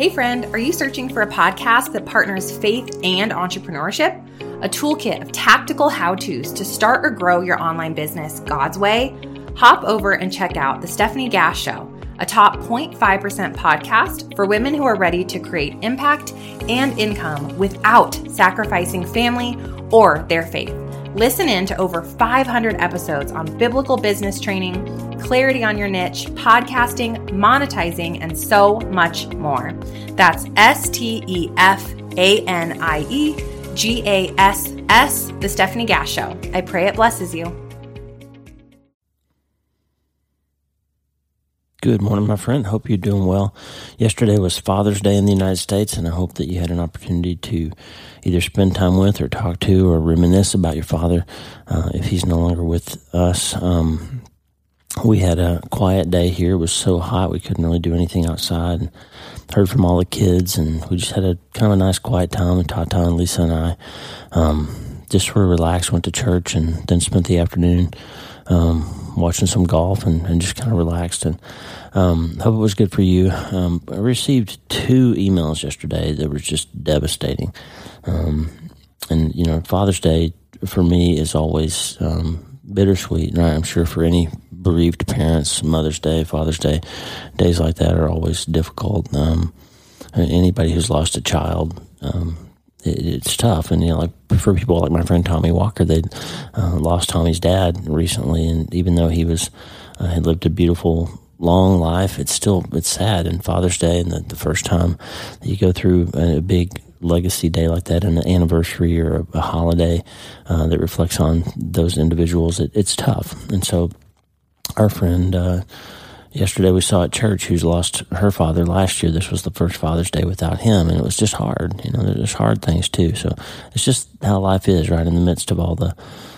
Hey, friend, are you searching for a podcast that partners faith and entrepreneurship? A toolkit of tactical how to's to start or grow your online business God's way? Hop over and check out The Stephanie Gass Show, a top 0.5% podcast for women who are ready to create impact and income without sacrificing family or their faith. Listen in to over 500 episodes on biblical business training, clarity on your niche, podcasting, monetizing, and so much more. That's S T E F A N I E G A S S, The Stephanie Gass Show. I pray it blesses you. Good morning, my friend. Hope you're doing well. Yesterday was Father's Day in the United States, and I hope that you had an opportunity to either spend time with or talk to or reminisce about your father uh, if he's no longer with us. Um, we had a quiet day here. It was so hot we couldn't really do anything outside. And Heard from all the kids, and we just had a kind of a nice quiet time. And Tata and Lisa and I um, just were relaxed, went to church, and then spent the afternoon. Um, watching some golf and, and just kind of relaxed. And um, hope it was good for you. Um, I received two emails yesterday that were just devastating. Um, and, you know, Father's Day for me is always um, bittersweet. Right? I'm sure for any bereaved parents, Mother's Day, Father's Day, days like that are always difficult. Um, anybody who's lost a child, um, it, it's tough. And you know, like for people like my friend Tommy Walker, they uh, lost Tommy's dad recently, and even though he was uh, had lived a beautiful long life, it's still it's sad. And Father's Day, and the, the first time that you go through a big legacy day like that, an anniversary or a, holiday uh, that reflects on those individuals, it, it's tough. And so, our friend uh, yesterday we saw at church who's lost her father last year. This was the first Father's Day without him, and it was just hard. You know, there's hard things too. So it's just how life is, right? In the midst of all the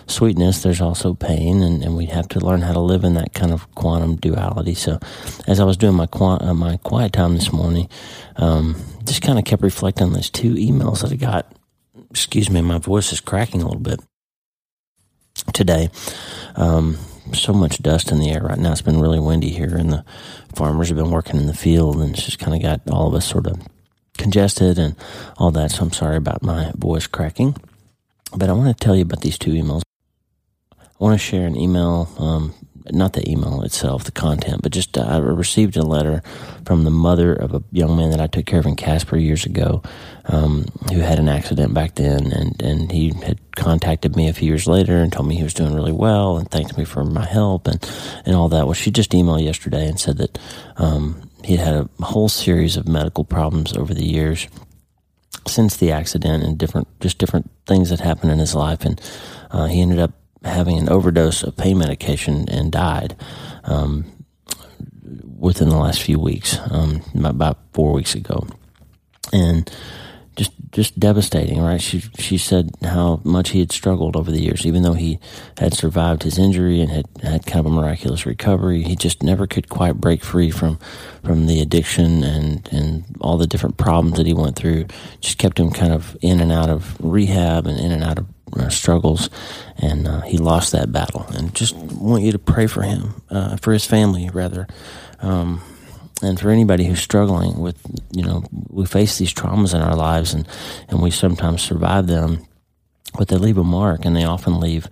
sweetness, there's also pain, and, and we have to learn how to live in that kind of quantum duality. So as I was doing my uh, my quiet time this morning, um, just kind of kept reflecting on these two emails that I got. Excuse me, my voice is cracking a little bit today. Um, so much dust in the air right now. It's been really windy here, and the farmers have been working in the field, and it's just kind of got all of us sort of congested and all that. So I'm sorry about my voice cracking. But I want to tell you about these two emails. I want to share an email um, not the email itself, the content, but just uh, I received a letter from the mother of a young man that I took care of in Casper years ago, um, who had an accident back then, and and he had contacted me a few years later and told me he was doing really well and thanked me for my help and and all that. Well, she just emailed yesterday and said that um, he had a whole series of medical problems over the years since the accident and different just different things that happened in his life, and uh, he ended up having an overdose of pain medication and died um, within the last few weeks, um, about four weeks ago, and just just devastating, right? She she said how much he had struggled over the years, even though he had survived his injury and had had kind of a miraculous recovery. He just never could quite break free from from the addiction and and all the different problems that he went through. Just kept him kind of in and out of rehab and in and out of uh, struggles, and uh, he lost that battle. And just want you to pray for him, uh, for his family, rather, um, and for anybody who's struggling with, you know, we face these traumas in our lives, and and we sometimes survive them, but they leave a mark, and they often leave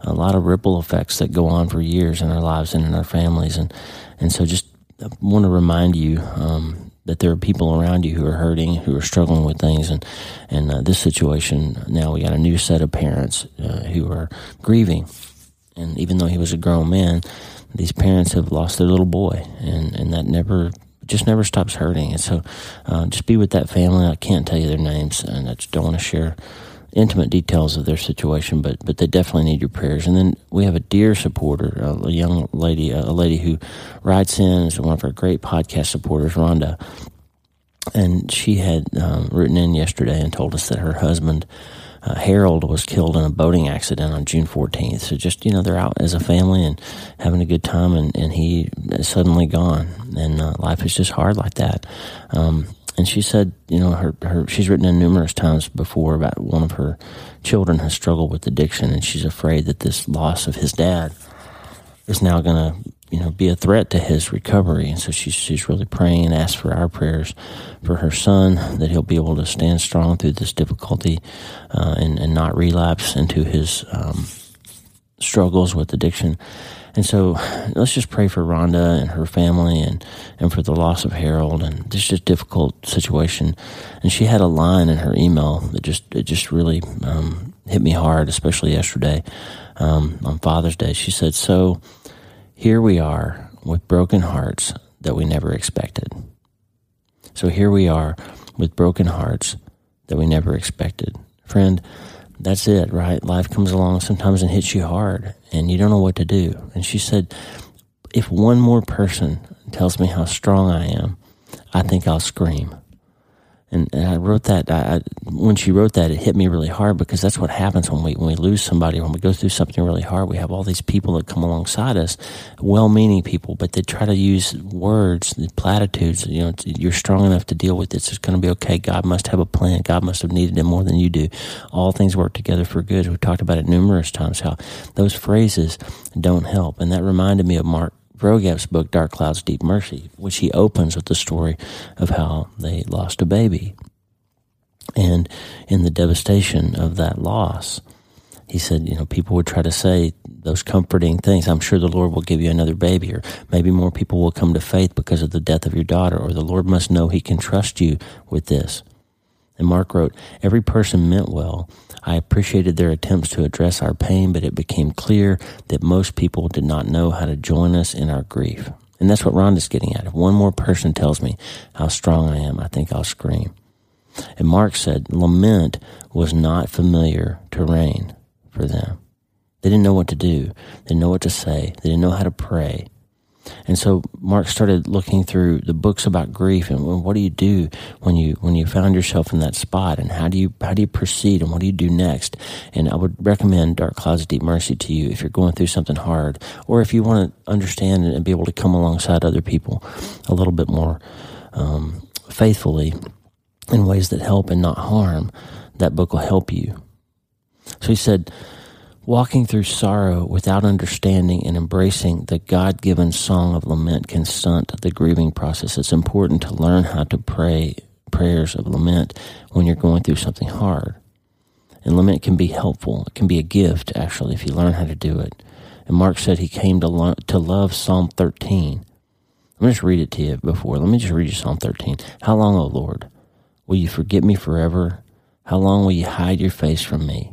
a lot of ripple effects that go on for years in our lives and in our families, and and so just want to remind you um, that there are people around you who are hurting, who are struggling with things, and and uh, this situation now we got a new set of parents uh, who are grieving, and even though he was a grown man, these parents have lost their little boy, and and that never just never stops hurting, and so uh, just be with that family. I can't tell you their names, and I just don't want to share intimate details of their situation, but but they definitely need your prayers. And then we have a dear supporter, a, young lady, a, a, lady who writes in is one of our great podcast supporters, Rhonda. And she had um, written in yesterday and told us that her husband, uh, Harold, was killed in a boating accident on June 14th. So just, you know, they're out as a family and having a good time, and, and he is suddenly gone. And uh, life is just hard like that. Um, and she said, you know, her, her she's written in numerous times before about one of her children has struggled with addiction, and she's afraid that this loss of his dad is now going to you know, be a threat to his recovery. And so she's, she's really praying and asks for our prayers for her son that he'll be able to stand strong through this difficulty uh, and, and not relapse into his um, struggles with addiction. And so let's just pray for Rhonda and her family and, and for the loss of Harold and this just difficult situation. And she had a line in her email that just, it just really um, hit me hard, especially yesterday um, on Father's Day. She said, So here we are with broken hearts that we never expected. So here we are with broken hearts that we never expected. Friend, that's it, right? Life comes along sometimes and hits you hard and you don't know what to do. And she said, if one more person tells me how strong I am, I think I'll scream. And, and I wrote that. I, when she wrote that, it hit me really hard because that's what happens when we when we lose somebody, when we go through something really hard. We have all these people that come alongside us, well-meaning people, but they try to use words, platitudes. You know, you're strong enough to deal with this. It's going to be okay. God must have a plan. God must have needed it more than you do. All things work together for good. We talked about it numerous times. How those phrases don't help, and that reminded me of Mark Vroegop's book, Dark Clouds, Deep Mercy, which he opens with the story of how they lost a baby. And in the devastation of that loss, he said, you know, people would try to say those comforting things. I'm sure the Lord will give you another baby, or maybe more people will come to faith because of the death of your daughter, or the Lord must know he can trust you with this. And Mark wrote, Every person meant well. I appreciated their attempts to address our pain, but it became clear that most people did not know how to join us in our grief. And that's what Rhonda's getting at. If one more person tells me how strong I am, I think I'll scream. And Mark said, lament was not familiar terrain for them. They didn't know what to do. They didn't know what to say. They didn't know how to pray. And so Mark started looking through the books about grief and what do you do when you when you found yourself in that spot and how do you how do you proceed and what do you do next? And I would recommend Dark Clouds Deep Mercy to you if you're going through something hard or if you want to understand and be able to come alongside other people a little bit more um, faithfully in ways that help and not harm. That book will help you. So he said Walking through sorrow without understanding and embracing the God given song of lament can stunt the grieving process. It's important to learn how to pray prayers of lament when you're going through something hard. And lament can be helpful. It can be a gift, actually, if you learn how to do it. And Mark said he came to, lo- to love Psalm 13. Let me just read it to you before. Let me just read you Psalm 13. How long, O Lord, will you forget me forever? How long will you hide your face from me?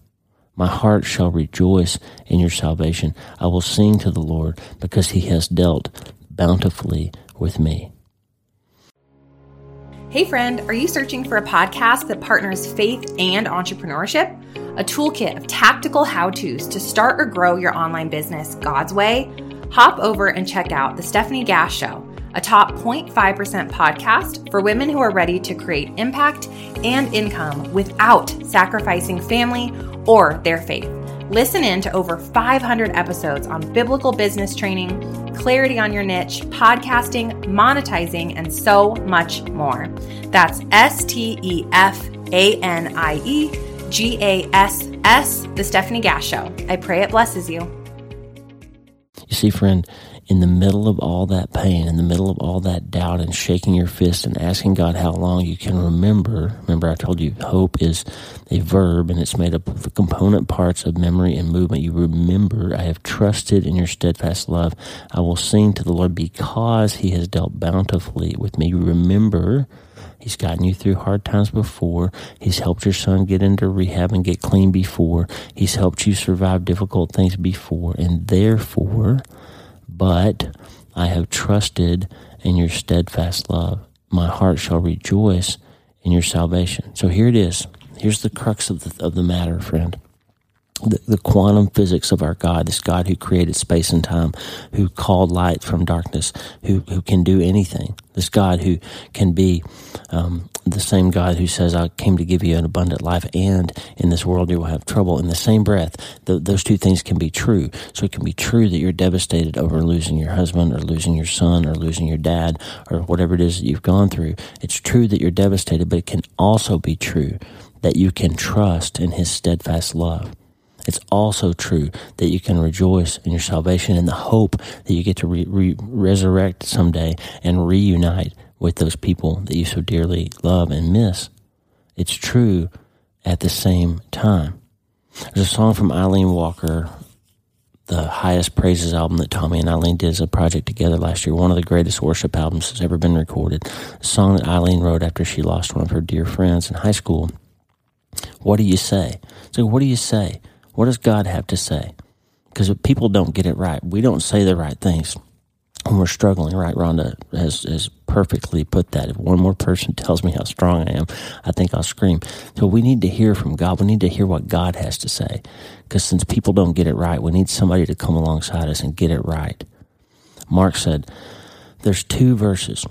My heart shall rejoice in your salvation. I will sing to the Lord because he has dealt bountifully with me. Hey, friend, are you searching for a podcast that partners faith and entrepreneurship? A toolkit of tactical how to's to start or grow your online business God's way? Hop over and check out The Stephanie Gass Show, a top 0.5% podcast for women who are ready to create impact and income without sacrificing family or their faith. Listen in to over 500 episodes on biblical business training, clarity on your niche, podcasting, monetizing, and so much more. That's S T E F A N I E G A S S, The Stephanie Gass Show. I pray it blesses you. You see, friend, in the middle of all that pain, in the middle of all that doubt and shaking your fist and asking God how long you can remember. Remember, I told you hope is a verb and it's made up of the component parts of memory and movement. You remember, I have trusted in your steadfast love. I will sing to the Lord because he has dealt bountifully with me. Remember, He's gotten you through hard times before. He's helped your son get into rehab and get clean before. He's helped you survive difficult things before. And therefore, but I have trusted in your steadfast love. My heart shall rejoice in your salvation. So here it is. Here's the crux of the, of the matter, friend. The, the, quantum physics of our God, this God who created space and time, who called light from darkness, who, who can do anything, this God who can be um, the same God who says, I came to give you an abundant life and in this world you will have trouble. In the same breath, th- those two things can be true. So it can be true that you're devastated over losing your husband or losing your son or losing your dad or whatever it is that you've gone through. It's true that you're devastated, but it can also be true that you can trust in his steadfast love. It's also true that you can rejoice in your salvation and the hope that you get to re- re- resurrect someday and reunite with those people that you so dearly love and miss. It's true at the same time. There's a song from Eileen Walker, the highest praises album that Tommy and Eileen did as a project together last year, one of the greatest worship albums that's ever been recorded. A song that Eileen wrote after she lost one of her dear friends in high school. What do you say? So, what do you say? What does God have to say? Because people don't get it right. We don't say the right things when we're struggling, right? Rhonda has, has perfectly put that. If one more person tells me how strong I am, I think I'll scream. So we need to hear from God. We need to hear what God has to say. Because since people don't get it right, we need somebody to come alongside us and get it right. Mark said, there's two verses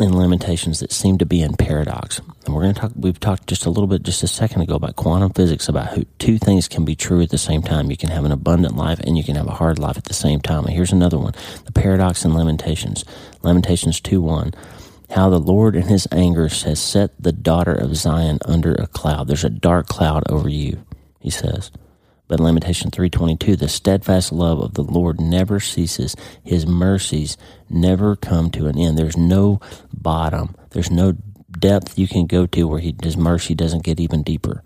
in Lamentations that seem to be in paradox. And we're going to talk, we've talked just a little bit just a second ago about quantum physics, about who two things can be true at the same time. You can have an abundant life and you can have a hard life at the same time. And here's another one the paradox in Lamentations. Lamentations 2 1. How the Lord in his anger has set the daughter of Zion under a cloud. There's a dark cloud over you, he says. But Lamentation 3:22, the steadfast love of the Lord never ceases. His mercies never come to an end. There's no bottom. There's no depth you can go to where he, his mercy doesn't get even deeper.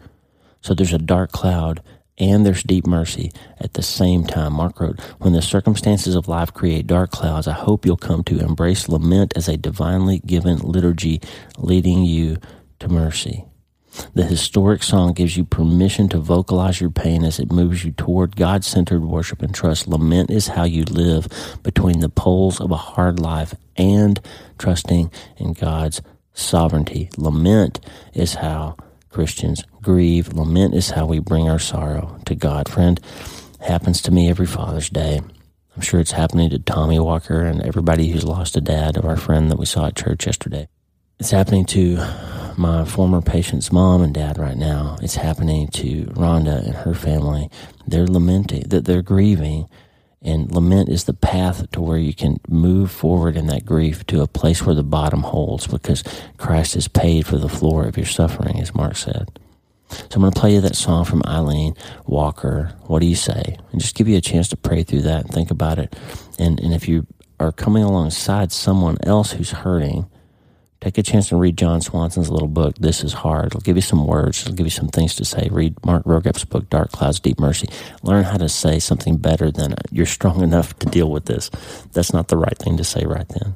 So there's a dark cloud and there's deep mercy at the same time. Mark wrote, When the circumstances of life create dark clouds, I hope you'll come to embrace lament as a divinely given liturgy leading you to mercy. The historic song gives you permission to vocalize your pain as it moves you toward God centered worship and trust. Lament is how you live between the poles of a hard life and trusting in God's sovereignty. Lament is how Christians grieve. Lament is how we bring our sorrow to God. Friend, happens to me every Father's Day. I'm sure it's happening to Tommy Walker and everybody who's lost a dad of our friend that we saw at church yesterday. It's happening to my former patient's mom and dad right now. It's happening to Rhonda and her family. They're lamenting, that they're grieving. And lament is the path to where you can move forward in that grief to a place where the bottom holds because Christ has paid for the floor of your suffering, as Mark said. So I'm going to play you that song from Eileen Walker. What do you say? And just give you a chance to pray through that and think about it. And, and if you are coming alongside someone else who's hurting, Take a chance and read Jon Swanson's little book, This is Hard. It'll give you some words, it'll give you some things to say. Read Mark Vroegop's book, Dark Clouds, Deep Mercy. Learn how to say something better than you're strong enough to deal with this. That's not the right thing to say right then.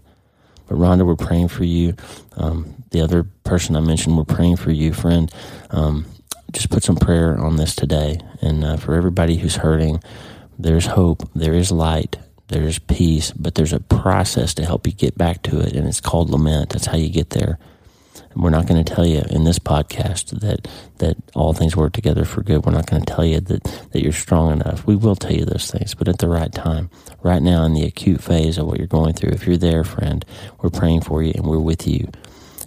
But Rhonda, we're praying for you. Um, the other person I mentioned, we're praying for you, friend. Um, just put some prayer on this today. And uh, for everybody who's hurting, there's hope, there is light, there's peace, but there's a process to help you get back to it, and it's called lament. That's how you get there. And we're not going to tell you in this podcast that that all things work together for good. We're not going to tell you that that you're strong enough. We will tell you those things, but at the right time. Right now, in the acute phase of what you're going through, if you're there, friend, we're praying for you and we're with you.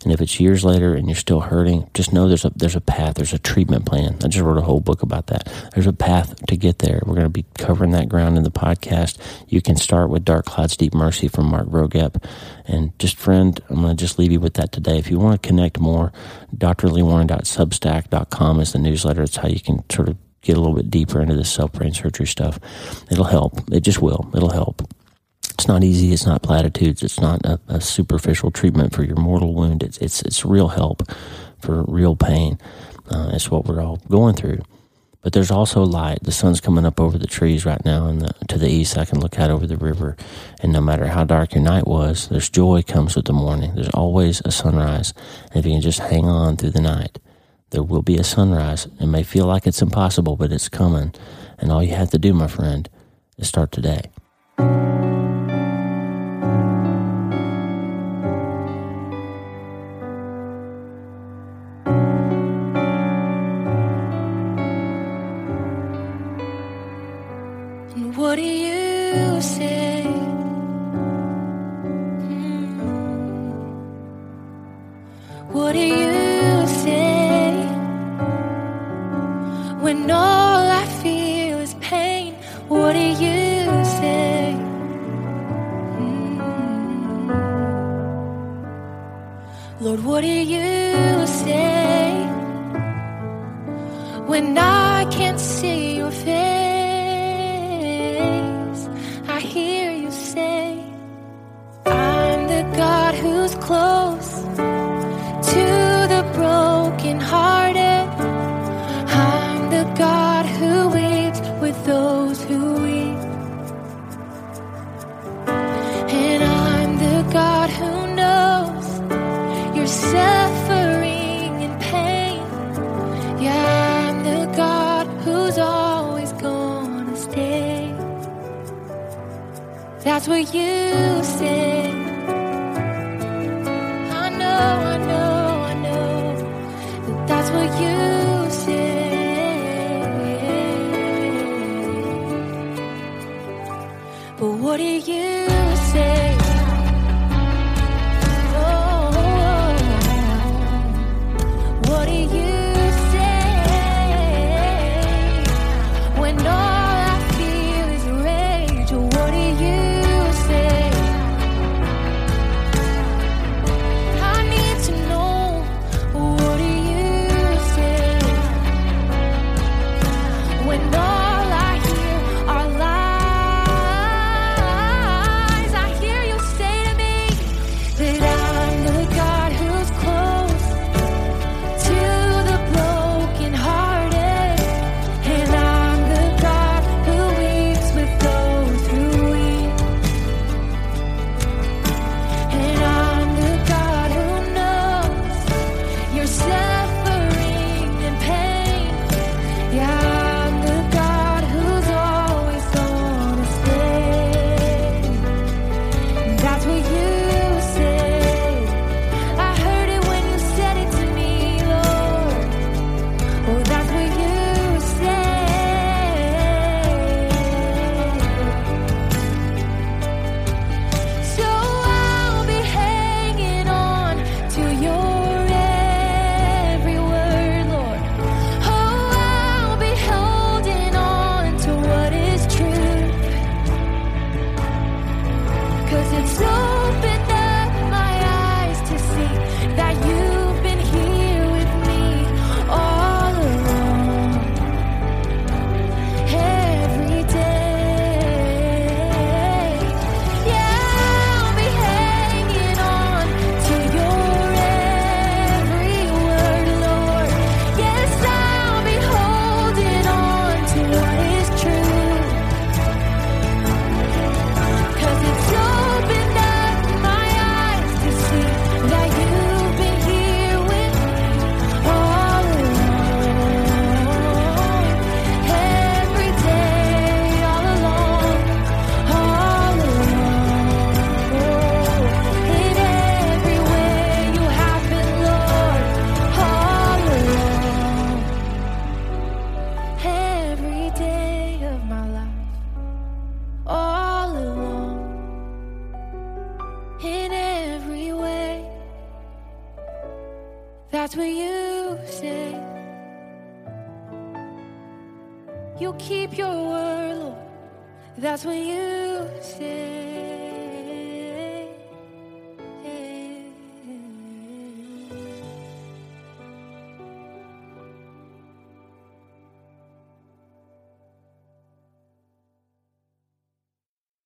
And if it's years later and you're still hurting, just know there's a there's a path, there's a treatment plan. I just wrote a whole book about that. There's a path to get there. We're going to be covering that ground in the podcast. You can start with Dark Clouds, Deep Mercy from Mark Vroegop. And just friend, I'm going to just leave you with that today. If you want to connect more, drleewarren.substack.com is the newsletter. It's how you can sort of get a little bit deeper into this self brain surgery stuff. It'll help. It just will. It'll help. It's not easy. It's not platitudes. It's not a, a superficial treatment for your mortal wound. It's it's it's real help for real pain. Uh, it's what we're all going through. But there's also light. The sun's coming up over the trees right now, and to the east, I can look out over the river. And no matter how dark your night was, there's joy comes with the morning. There's always a sunrise. And if you can just hang on through the night, there will be a sunrise. It may feel like it's impossible, but it's coming. And all you have to do, my friend, is start today. What are you? I know, I know, I know that's what you said. But what do you? what will you say? You keep your word, Lord. That's what you say.